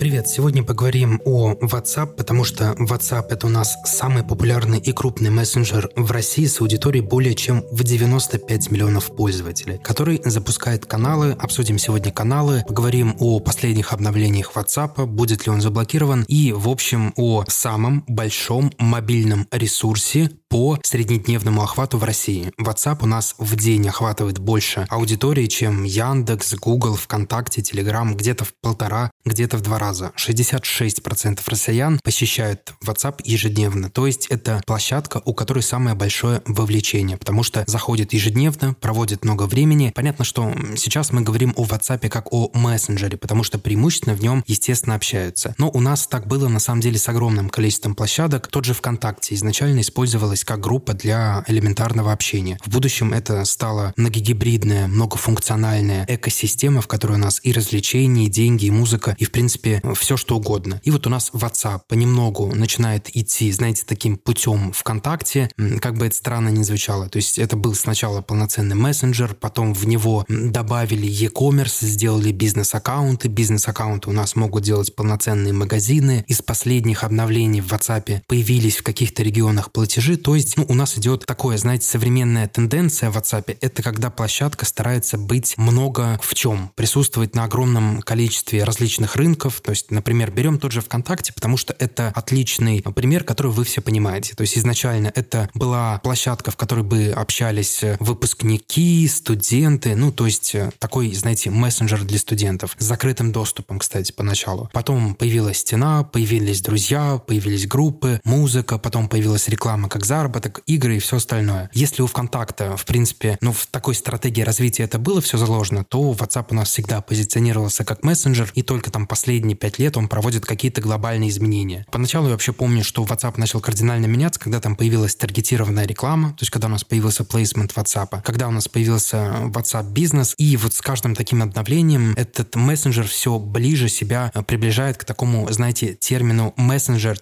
Привет, сегодня поговорим о WhatsApp, потому что WhatsApp это у нас самый популярный и крупный мессенджер в России с аудиторией более чем в 95 миллионов пользователей, который запускает каналы. Обсудим сегодня каналы, поговорим о последних обновлениях WhatsApp, будет ли он заблокирован и, в общем, о самом большом мобильном ресурсе по среднедневному охвату в России. WhatsApp у нас в день охватывает больше аудитории, чем Яндекс, Google, ВКонтакте, Telegram, где-то в полтора, где-то в два раза. 66% россиян посещают WhatsApp ежедневно. То есть это площадка, у которой самое большое вовлечение, потому что заходит ежедневно, проводит много времени. Понятно, что сейчас мы говорим о WhatsApp как о мессенджере, потому что преимущественно в нем, естественно, общаются. Но у нас так было на самом деле с огромным количеством площадок. Тот же ВКонтакте изначально использовалась как группа для элементарного общения. В будущем это стало многогибридная, многофункциональная экосистема, в которой у нас и развлечения, и деньги, и музыка, и, в принципе, все что угодно. И вот у нас WhatsApp понемногу начинает идти, знаете, таким путем ВКонтакте, как бы это странно ни звучало. То есть это был сначала полноценный мессенджер, потом в него добавили e-commerce, сделали бизнес-аккаунты. Бизнес-аккаунты у нас могут делать полноценные магазины. Из последних обновлений в WhatsApp появились в каких-то регионах платежи, то есть ну, у нас идет такое, знаете, современная тенденция в WhatsApp. Это когда площадка старается быть много в чем, присутствовать на огромном количестве различных рынков. То есть, например, берем тот же ВКонтакте, потому что это отличный пример, который вы все понимаете. То есть изначально это была площадка, в которой бы общались выпускники, студенты, ну, то есть э, такой, знаете, мессенджер для студентов с закрытым доступом, кстати, поначалу. Потом появилась стена, появились друзья, появились группы, музыка, потом появилась реклама как заработок, игры и все остальное. Если у ВКонтакта, в принципе, ну, в такой стратегии развития это было все заложено, то WhatsApp у нас всегда позиционировался как мессенджер, и только там последние пять лет он проводит какие-то глобальные изменения. Поначалу я вообще помню, что WhatsApp начал кардинально меняться, когда там появилась таргетированная реклама, то есть когда у нас появился плейсмент WhatsApp, когда у нас появился WhatsApp бизнес, и вот с каждым таким обновлением этот мессенджер все ближе себя приближает к такому, знаете, термину мессенджер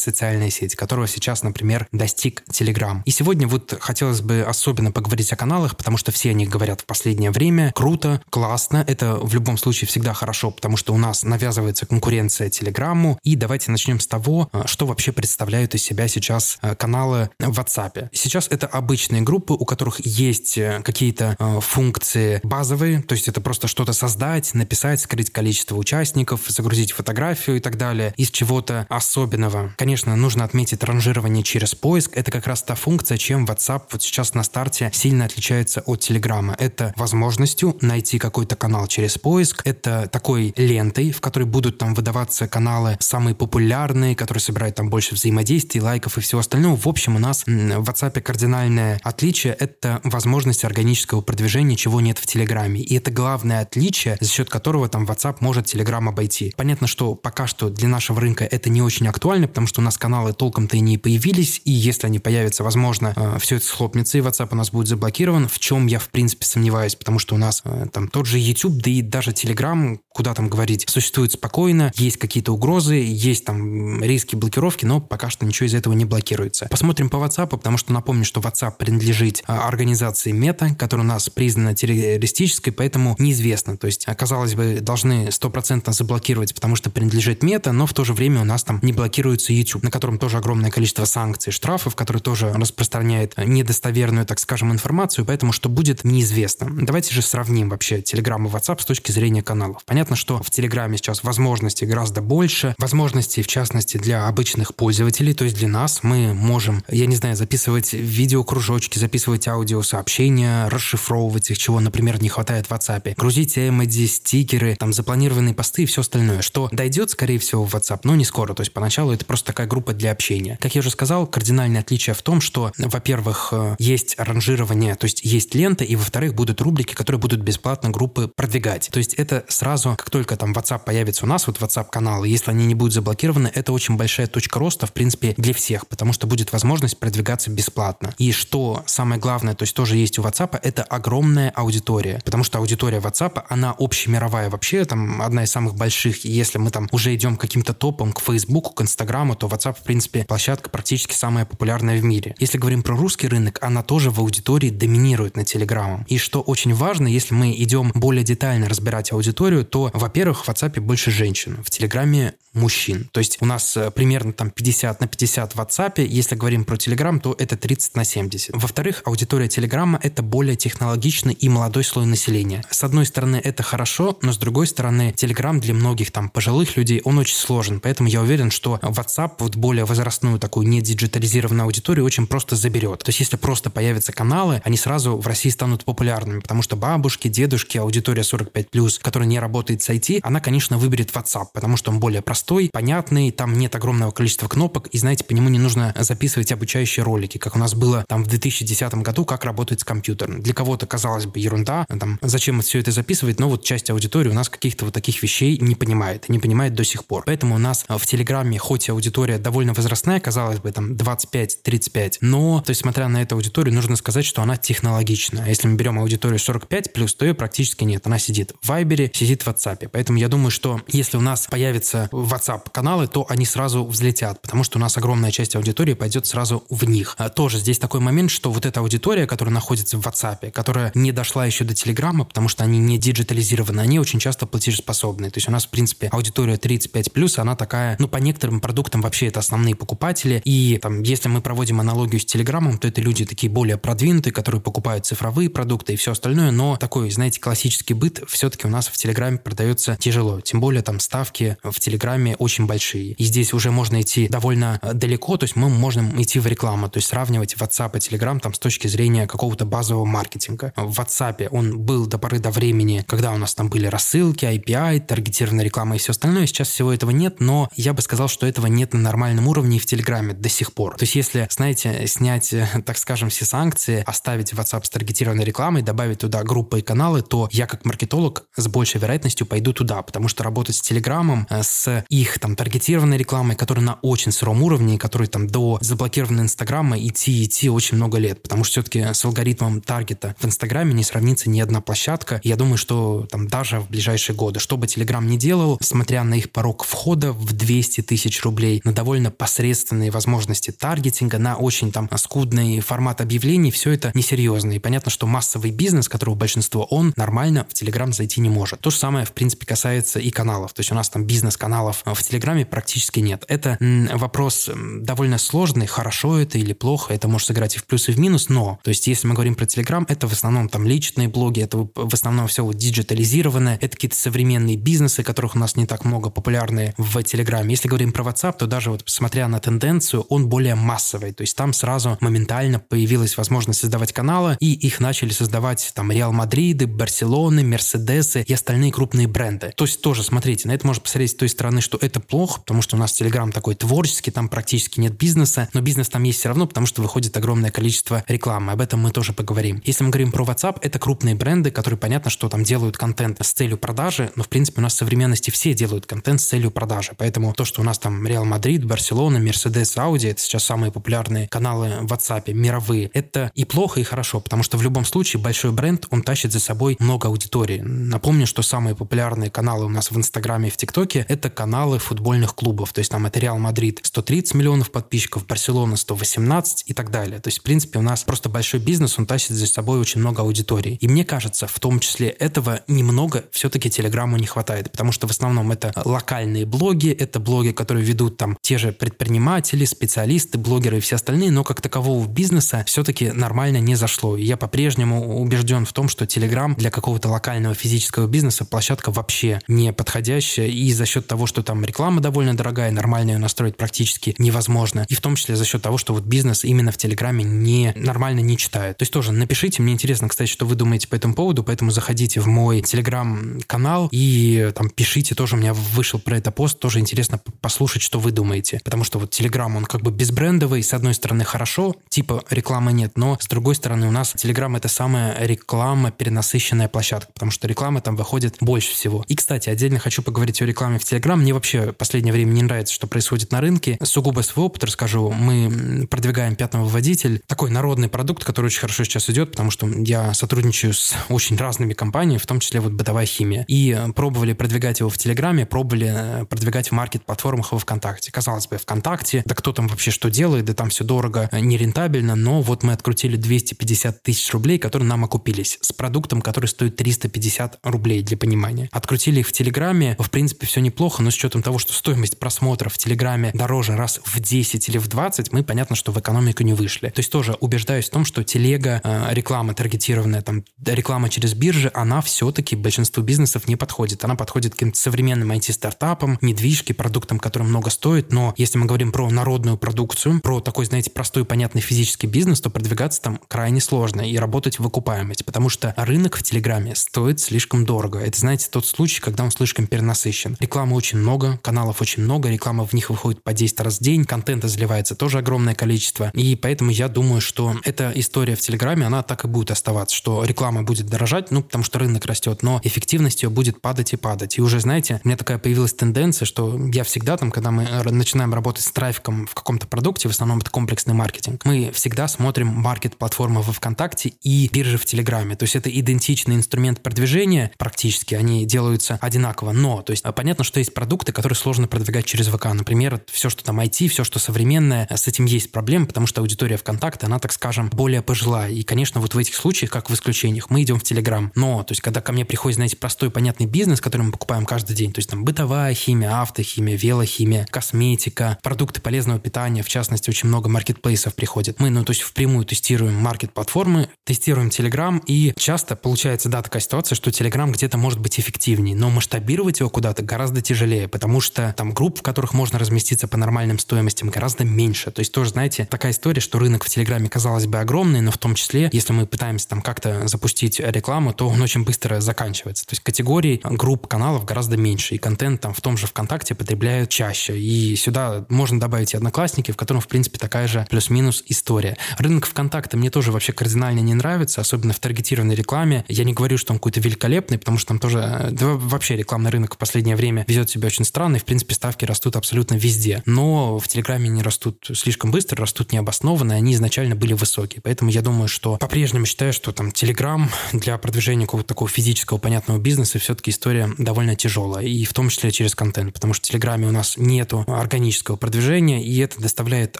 социальная сеть, которого сейчас, например, достиг Telegram. И сегодня вот хотелось бы особенно поговорить о каналах, потому что все о них говорят в последнее время. Круто, классно, это в любом случае всегда хорошо, потому что у нас навязывается конкуренция Телеграмму. И давайте начнем с того, э, что вообще представляют из себя сейчас э, каналы в WhatsApp. Сейчас это обычные группы, у которых есть э, какие-то функции базовые, то есть это просто что-то создать, написать, скрыть количество участников, загрузить фотографию и так далее, из чего-то особенного этого, конечно, нужно отметить ранжирование через поиск. Это как раз та функция, чем WhatsApp вот сейчас на старте сильно отличается от Телеграма. Это возможностью найти какой-то канал через поиск. Это такой лентой, в которой будут там выдаваться каналы самые популярные, которые собирают там больше взаимодействий, лайков и всего остального. В общем, у нас в WhatsApp кардинальное отличие — это возможность органического продвижения, чего нет в Телеграме. И это главное отличие, за счет которого там WhatsApp может Telegram обойти. Понятно, что пока что для нашего рынка это не очень актуально, актуальны, потому что у нас каналы толком-то и не появились, и если они появятся, возможно, э, все это схлопнется, и WhatsApp у нас будет заблокирован, в чем я, в принципе, сомневаюсь, потому что у нас э, там тот же YouTube, да и даже Telegram, куда там говорить, существует спокойно, есть какие-то угрозы, есть там риски блокировки, но пока что ничего из этого не блокируется. Посмотрим по WhatsApp, потому что напомню, что WhatsApp принадлежит э, организации Meta, которая у нас признана террористической, поэтому неизвестно. То есть, казалось бы, должны стопроцентно заблокировать, потому что принадлежит Meta, но в то же время у нас там не блокируют блокируется YouTube, на котором тоже огромное количество санкций, штрафов, который тоже распространяет недостоверную, так скажем, информацию, поэтому что будет, неизвестно. Давайте же сравним вообще Telegram и WhatsApp с точки зрения каналов. Понятно, что в Телеграме сейчас возможностей гораздо больше, возможностей, в частности, для обычных пользователей, то есть для нас мы можем, я не знаю, записывать видеокружочки, записывать аудиосообщения, расшифровывать их, чего, например, не хватает в WhatsApp, грузить эмодзи, стикеры, там запланированные посты и все остальное, что дойдет, скорее всего, в WhatsApp, но не скоро, то есть поначалу это это просто такая группа для общения. Как я уже сказал, кардинальное отличие в том, что, во-первых, э, есть ранжирование, то есть есть лента, и, во-вторых, будут рубрики, которые будут бесплатно группы продвигать. То есть это сразу, как только там WhatsApp появится у нас, вот WhatsApp-каналы, если они не будут заблокированы, это очень большая точка роста, в принципе, для всех, потому что будет возможность продвигаться бесплатно. И что самое главное, то есть тоже есть у WhatsApp, это огромная аудитория, потому что аудитория WhatsApp, она общемировая вообще, там одна из самых больших, если мы там уже идем к каким-то топам, к Facebook, к Instagram, Инстаграму, то WhatsApp, в принципе, площадка практически самая популярная в мире. Если говорим про русский рынок, она тоже в аудитории доминирует над Телеграмом. И что очень важно, если мы идем более детально разбирать аудиторию, то во-первых, в WhatsApp больше женщин, в Телеграме мужчин. То есть у нас э, примерно там 50 на 50 в WhatsApp. Если говорим про Telegram, то это 30 на 70. Во-вторых, аудитория Телеграма – это более технологичный и молодой слой населения. С одной стороны, это хорошо, но с другой стороны, Telegram для многих там пожилых людей, он очень сложен. Поэтому я уверен, что WhatsApp вот более возрастную такую не диджитализированную аудиторию очень просто заберет. То есть если просто появятся каналы, они сразу в России станут популярными, потому что бабушки, дедушки, аудитория 45+, которая не работает с IT, она, конечно, выберет WhatsApp, потому что он более простой, понятный, там нет огромного количества кнопок, и, знаете, по нему не нужно записывать обучающие ролики, как у нас было там в 2010 году, как работает с компьютером. Для кого-то, казалось бы, ерунда, там, зачем все это записывать, но вот часть аудитории у нас каких-то вот таких вещей не понимает, не понимает до сих пор. Поэтому у нас в Телеграме, хоть и аудитория довольно возрастная, казалось бы, там 25-35, но, то есть, смотря на эту аудиторию, нужно сказать, что она технологичная. Если мы берем аудиторию 45 плюс, то ее практически нет. Она сидит в Вайбере, сидит в WhatsApp. Поэтому я думаю, что если у нас появятся WhatsApp-каналы, то они сразу взлетят, потому что у нас огромная часть аудитории пойдет сразу в них. А тоже здесь такой момент, что вот эта аудитория, которая находится в WhatsApp, которая не дошла еще до Телеграма, потому что они не диджитализированы, они очень часто платежеспособны. То есть у нас, в принципе, аудитория 35+, она такая, ну, по некоторым продуктам вообще это основные покупатели. И там, если мы проводим аналогию с Телеграмом, то это люди такие более продвинутые, которые покупают цифровые продукты и все остальное, но такой, знаете, классический быт все-таки у нас в Телеграме продается тяжело. Тем более там ставки в Телеграме очень большие. И здесь уже можно идти довольно э, далеко, то есть мы можем идти в рекламу, то есть сравнивать WhatsApp и Telegram там с точки зрения какого-то базового маркетинга. В WhatsApp он был до поры до времени, когда у нас там были рассылки, API, таргетированная реклама и все остальное. Сейчас всего этого нет, но я бы сказал, что этого нет на нормальном уровне и в Телеграме до сих пор. То есть если, знаете, снять, э, так скажем, все санкции, оставить WhatsApp с таргетированной рекламой, добавить туда группы и каналы, то я как маркетолог с большей вероятностью пойду туда, потому что работать с Телеграмом, э, с их там таргетированной рекламой, которая на очень сыром уровне, который там до заблокированного Инстаграма идти идти очень много лет, потому что все-таки с алгоритмом таргета в Инстаграме не сравнится ни одна площадка. Я думаю, что там даже в ближайшие годы, что бы Телеграм не делал, смотря на их порог входа в 200 тысяч рублей, на довольно посредственные возможности таргетинга, на очень там скудный формат объявлений, все это несерьезно. И понятно, что массовый бизнес, которого большинство, он нормально в Телеграм зайти не может. То же самое, в принципе, касается и каналов. То есть у нас там бизнес-каналов в Телеграме практически нет. Это вопрос довольно сложный, хорошо это или плохо, это может сыграть и в плюс, и в минус, но, то есть если мы говорим про Телеграм, это в основном там личные блоги, это в основном все вот диджитализированное, это какие-то современные бизнесы, которых у нас не так много, популярные в Телеграме. Если говорим про WhatsApp, то даже вот смотря на тенденцию, он более массовый, то есть там сразу моментально появилась возможность создавать каналы, и их начали создавать там Реал Мадриды, Барселоны, Мерседесы и остальные крупные бренды. То есть тоже, смотрите, на это можно посмотреть с той стороны, что это плохо, потому что у нас Телеграм такой творческий, там практически нет бизнеса, но бизнес там есть все равно, потому что выходит огромное количество рекламы. Об этом мы тоже поговорим. Если мы говорим про WhatsApp, это крупные бренды, которые понятно, что там делают контент с целью продажи, но в принципе у нас в современности все делают контент с целью продажи. Поэтому то, что у нас там Реал Мадрид, Барселона, Мерседес, Ауди, это сейчас самые популярные каналы в WhatsApp, мировые. Это и плохо, и хорошо, потому что в любом случае большой бренд, он тащит за собой много аудитории. Напомню, что самые популярные каналы у нас в Инстаграме и в ТикТоке – это каналы футбольных клубов. То есть там это Реал Мадрид 130 миллионов подписчиков, Барселона 118 и так далее. То есть, в принципе, у нас просто большой бизнес, он тащит за собой очень много аудитории. И мне кажется, в том числе этого немного все-таки Телеграму не хватает, потому что в основном это локальные блоги, это блоги, которые ведут там те же предприниматели, специалисты, блогеры и все остальные, но как такового бизнеса все-таки нормально не зашло. И я по-прежнему убежден в том, что Телеграм для какого-то локального физического бизнеса площадка вообще не подходящая, и за счет того, что там реклама довольно дорогая, нормально ее настроить практически невозможно, и в том числе за счет того, что вот бизнес именно в Телеграме не нормально не читает. То есть тоже напишите, мне интересно, кстати, что вы думаете по этому поводу, поэтому заходите в мой Телеграм-канал и там пишите, тоже у меня вышел про это пост, тоже интересно послушать, что вы думаете. Потому что вот Телеграм, он как бы безбрендовый, с одной стороны хорошо, типа рекламы нет, но с другой стороны у нас Телеграм это самая реклама перенасыщенная площадка, потому что реклама там выходит больше всего. И, кстати, отдельно хочу поговорить о рекламе в Телеграм. Мне вообще в последнее время не нравится, что происходит на рынке. Сугубо свой опыт расскажу. Мы продвигаем пятый водитель. Такой народный продукт, который очень хорошо сейчас идет, потому что я сотрудничаю с очень разными компаниями, в том числе вот бытовая химия. И пробовали продвигать его в Телеграме, пробовали продвигать в маркет-платформах во ВКонтакте. Казалось бы, ВКонтакте, да кто там вообще что делает, да там все дорого, нерентабельно, но вот мы открутили 250 тысяч рублей, которые нам окупились, с продуктом, который стоит 350 рублей, для понимания. Открутили их в Телеграме, в принципе, все неплохо, но с учетом того, что стоимость просмотров в Телеграме дороже раз в 10 или в 20, мы, понятно, что в экономику не вышли. То есть тоже убеждаюсь в том, что телега, э, реклама таргетированная, там, реклама через биржи, она все-таки большинству бизнесов не подходит. Она подходит к современным IT-стартапам, недвижке, продуктам, которые много стоят, но если мы говорим про народную продукцию, про такой, знаете, простой, понятный физический бизнес, то продвигаться там крайне сложно и работать в окупаемости, потому что рынок в Телеграме стоит слишком дорого. Это, знаете, тот случай, когда он слишком перенасыщен. Рекламы очень много, каналов очень много, реклама в них выходит по 10 раз в день, контента заливается тоже огромное количество. И поэтому я думаю, что эта история в Телеграме, она так и будет оставаться, что реклама будет дорожать, ну, потому что рынок растет, но эффективность ее будет падать и падать. И уже, знаете, у меня такая появилась тенденция, что я всегда там, когда мы начинаем работать с трафиком в каком-то продукте, в основном это комплексный маркетинг, мы всегда смотрим маркет-платформы во ВКонтакте и биржи в Телеграме. То есть это идентичный инструмент продвижения практически, они делаются одинаково. Но, то есть понятно, что есть продукты, которые сложно продвигать через ВК. Например, все, что там IT, все, что современное, с этим есть проблемы, потому что аудитория ВКонтакте, она, так скажем, более пожилая. И, конечно, вот в этих случаях, как в исключениях, мы идем в Телеграм. Но, то есть, когда ко мне приходит, знаете, простой, понятный бизнес, который мы покупаем каждый день, то есть там бытовая химия, автохимия, велохимия, косметика, продукты полезного питания, в частности, очень много маркетплейсов приходит. Мы, ну, то есть впрямую тестируем маркет-платформы, тестируем Telegram, и часто получается, да, такая ситуация, что Telegram где-то может быть эффективнее, но масштабировать его куда-то гораздо тяжелее, потому что там групп, в которых можно разместиться по нормальным стоимостям, гораздо меньше. То есть тоже, знаете, такая история, что рынок в Телеграме, казалось бы, огромный, но в том числе, если мы пытаемся там как-то запустить рекламу, то он очень быстро заканчивается. То есть категорий групп каналов гораздо меньше, и контент там в том же ВКонтакте потребляют чаще. И сюда можно добавить и Одноклассники, в котором, в принципе, такая же плюс-минус история. Рынок ВКонтакте мне тоже вообще кардинально не нравится, особенно в таргетированной рекламе. Я не говорю, что он какой-то великолепный, потому что там тоже да, вообще рекламный рынок в последнее время ведет себя очень странно, и, в принципе, ставки растут абсолютно везде. Но в Телеграме не растут слишком быстро, растут необоснованно, они изначально были высокие. Поэтому я думаю, что по-прежнему считаю, что там Телеграм для продвижения какого-то такого физического понятного бизнеса все-таки история довольно тяжелая, и в том числе через контент, потому что в Телеграме у нас нету органического продвижения, и это доставляет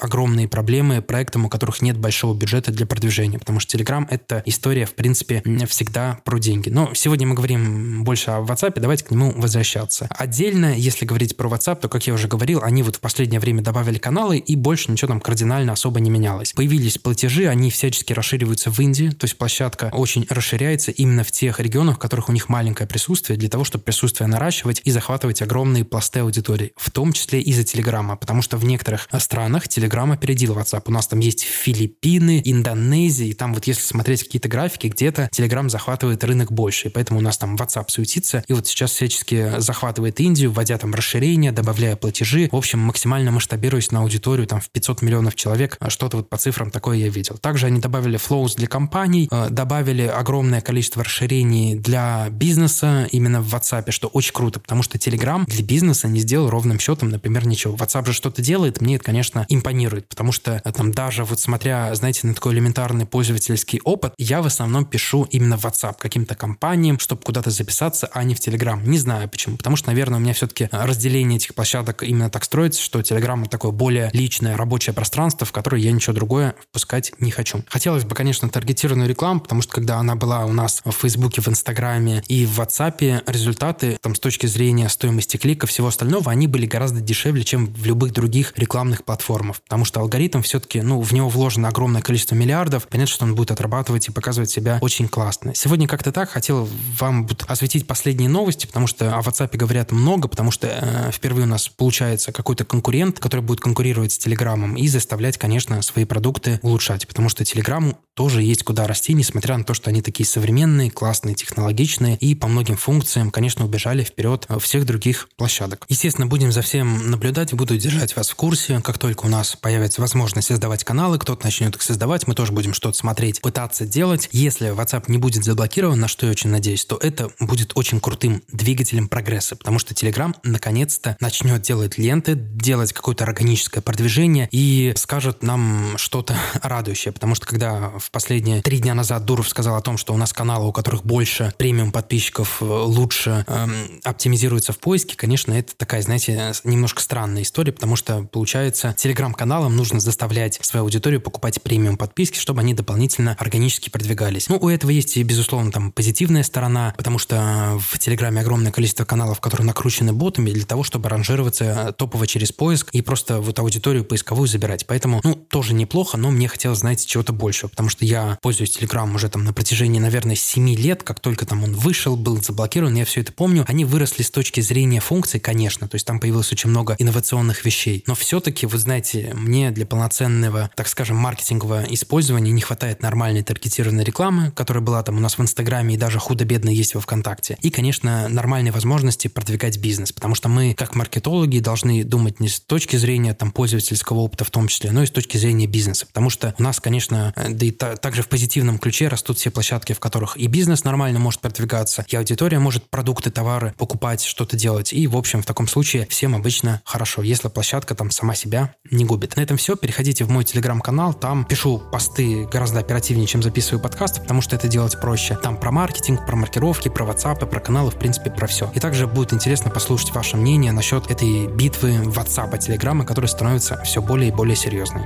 огромные проблемы проектам, у которых нет большого бюджета для продвижения, потому что Telegram — это история, в принципе, всегда про деньги. Но сегодня мы говорим больше о WhatsApp, давайте к нему возвращаться. Отдельно, если говорить про WhatsApp, то, как я уже говорил, они вот в последнее время добавили каналы, и больше ничего там кардинально особо не менялось. Появились платежи, они всячески расшириваются в Индии, то есть площадка очень расширяется именно в тех регионах, в которых у них маленькое присутствие, для того, чтобы присутствие наращивать и захватывать огромные пласты аудитории, в том числе из-за Телеграма, потому что в некоторых странах Телеграм опередил WhatsApp. У нас там есть Филиппины, Индонезия, и там вот если смотреть какие-то графики, где-то Telegram захватывает рынок больше, и поэтому у нас там WhatsApp суетится, и вот сейчас всячески захватывает Индию, вводя там расширения, добавляя платежи, в общем, максимально масштабируясь на аудиторию там в 500 миллионов человек, а что-то вот по цифрам такое я видел. Также они добавили flows для компаний, э, добавили огромное количество расширений для бизнеса именно в WhatsApp, что очень круто, потому что Telegram для бизнеса не сделал ровным счетом, например, ничего. WhatsApp же что-то делает, мне это, конечно, импонирует, потому что э, там даже вот смотря, знаете, на такой элементарный пользовательский опыт, я в основном пишу именно в WhatsApp каким-то компаниям, чтобы куда-то записаться, а не в Telegram. Не знаю почему. Потому что, наверное, у меня все-таки разделение этих площадок именно так строится, что Telegram это такое более личное рабочее пространство, в которое я ничего другое впускать не хочу. Хотелось бы, конечно, таргетированную рекламу, потому что когда она была у нас в Фейсбуке, в Инстаграме и в WhatsApp, результаты там с точки зрения стоимости клика, всего остального, они были гораздо дешевле, чем в любых других рекламных платформах. Потому что алгоритм все-таки, ну, в него вложено огромное количество миллиардов. Понятно, что он будет отрабатывать и показывать себя очень классно. Сегодня как-то так хотел вам осветить последние новости, потому что о WhatsApp говорят много, потому что э, впервые у нас получается какой-то конкурент, который будет конкурировать с Телеграмом и заставлять, конечно, свои продукты улучшать, потому что Телеграму тоже есть куда расти, несмотря на то, что они такие современные, классные, технологичные и по многим функциям, конечно, убежали вперед всех других площадок. Естественно, будем за всем наблюдать, буду держать вас в курсе. Как только у нас появится возможность создавать каналы, кто-то начнет их создавать, мы тоже будем что-то смотреть, пытаться делать. Если WhatsApp не будет заблокирован, на что я очень надеюсь, то это будет очень крутым двигателем прогресса, потому что Telegram наконец-то начнет делать ленты, делать какое-то органическое продвижение и скажет нам что-то радующее, потому что когда в последние три дня назад Дуров сказал о том, что у нас каналы, у которых больше премиум подписчиков, э, лучше эм, оптимизируются в поиске, конечно, это такая, знаете, немножко странная история, потому что, получается, телеграм-каналам нужно заставлять свою аудиторию покупать премиум подписки, чтобы они дополнительно органически продвигались. Ну, у этого есть безусловно, там позитивная сторона, потому что в Телеграме огромное количество каналов, которые накручены ботами для того, чтобы ранжироваться топово через поиск и просто вот аудиторию поисковую забирать. Поэтому, ну, тоже неплохо, но мне хотелось, знаете, чего-то большего, потому что я пользуюсь Телеграмом уже там на протяжении, наверное, 7 лет, как только там он вышел, был заблокирован, я все это помню. Они выросли с точки зрения функций, конечно, то есть там появилось очень много инновационных вещей, но все-таки, вы знаете, мне для полноценного, так скажем, маркетингового использования не хватает нормальной таргетированной рекламы, которая была там у нас в Инстаграме и даже худо-бедно есть во ВКонтакте. И, конечно, нормальной возможности продвигать бизнес, потому что мы, как маркетологи, должны думать не с точки зрения там пользовательского опыта в том числе, но и с точки зрения бизнеса, потому что у нас, конечно, да и та, также в позитивном ключе растут все площадки, в которых и бизнес нормально может продвигаться, и аудитория может продукты, товары покупать, что-то делать. И, в общем, в таком случае всем обычно хорошо, если площадка там сама себя не губит. На этом все. Переходите в мой телеграм-канал. Там пишу посты гораздо оперативнее, чем записываю подкасты, потому что это делать проще. Там про маркетинг, про маркировки, про WhatsApp, про каналы, в принципе, про все. И также будет интересно послушать ваше мнение насчет этой битвы WhatsApp и Telegram, которая становится все более и более серьезной.